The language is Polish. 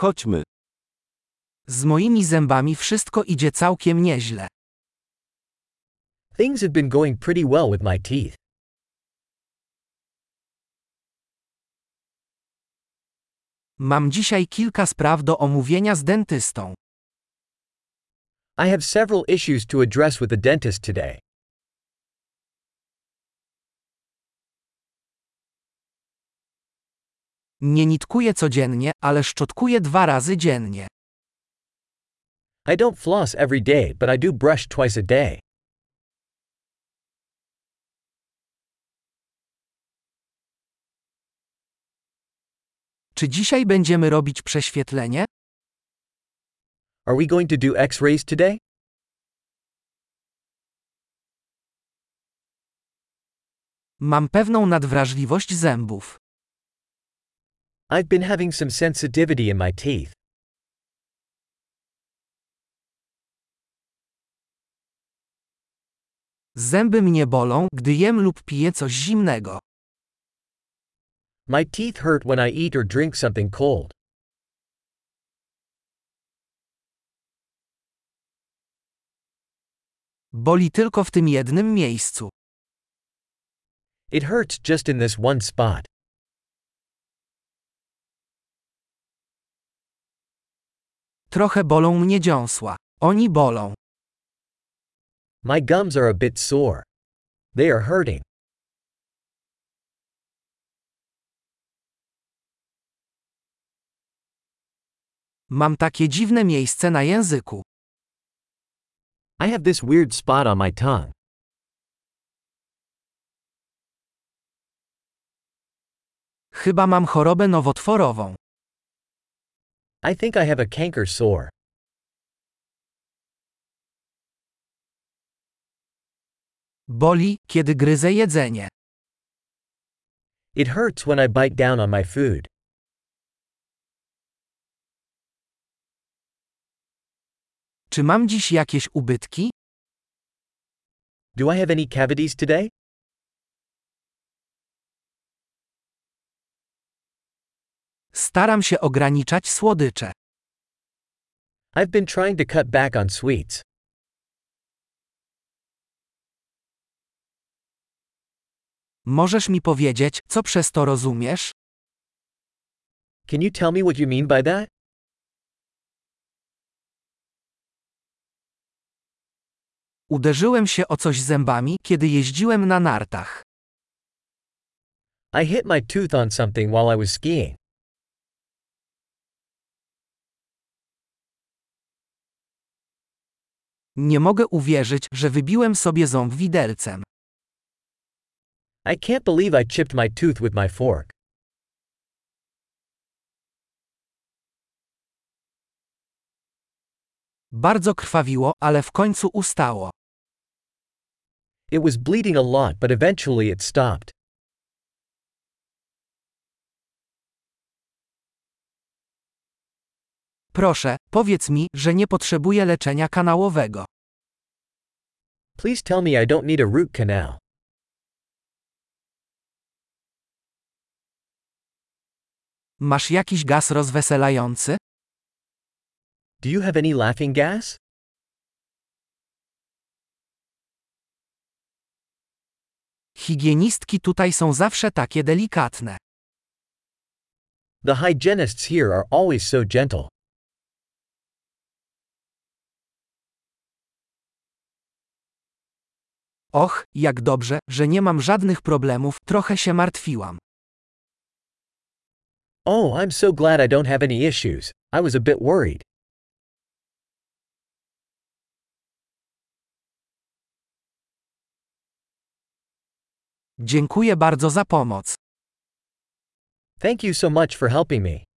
Chodźmy. Z moimi zębami wszystko idzie całkiem nieźle. Things have been going pretty well with my teeth. Mam dzisiaj kilka spraw do omówienia z dentystą. I have several issues to address with the dentist today. Nie nitkuję codziennie, ale szczotkuję dwa razy dziennie. I don't floss every day, but I do brush twice a day. Czy dzisiaj będziemy robić prześwietlenie? Are we going to do x rays today? Mam pewną nadwrażliwość zębów. I've been having some sensitivity in my teeth. Zęby mnie bolą, gdy jem lub piję coś zimnego. My teeth hurt when I eat or drink something cold. Boli tylko w tym jednym miejscu. It hurts just in this one spot. Trochę bolą mnie dziąsła. Oni bolą. My gums are a bit sore. They are hurting. Mam takie dziwne miejsce na języku. I have this weird spot on my tongue. Chyba mam chorobę nowotworową. I think I have a canker sore. Boli, kiedy gryzę jedzenie. It hurts when I bite down on my food. Czy mam dziś jakieś ubytki? Do I have any cavities today? Staram się ograniczać słodycze. I've been trying to cut back on sweets. Możesz mi powiedzieć, co przez to rozumiesz? Can you tell me what you mean by that? Uderzyłem się o coś zębami, kiedy jeździłem na nartach. I hit my tooth on something while I was skiing. Nie mogę uwierzyć, że wybiłem sobie ząb widelcem. I can't believe I chipped my tooth with my fork. Bardzo krwawiło, ale w końcu ustało. It was bleeding a lot, but eventually it stopped. Proszę, powiedz mi, że nie potrzebuję leczenia kanałowego. Please tell me I don't need a root canal. Masz jakiś gaz rozweselający? Do you have any laughing gas? Higienistki tutaj są zawsze takie delikatne. The hygienists here are always so gentle. Och, jak dobrze, że nie mam żadnych problemów, trochę się martwiłam. Oh, I'm so glad I don't have any issues. I was a bit worried. Dziękuję bardzo za pomoc. Thank you so much for helping me.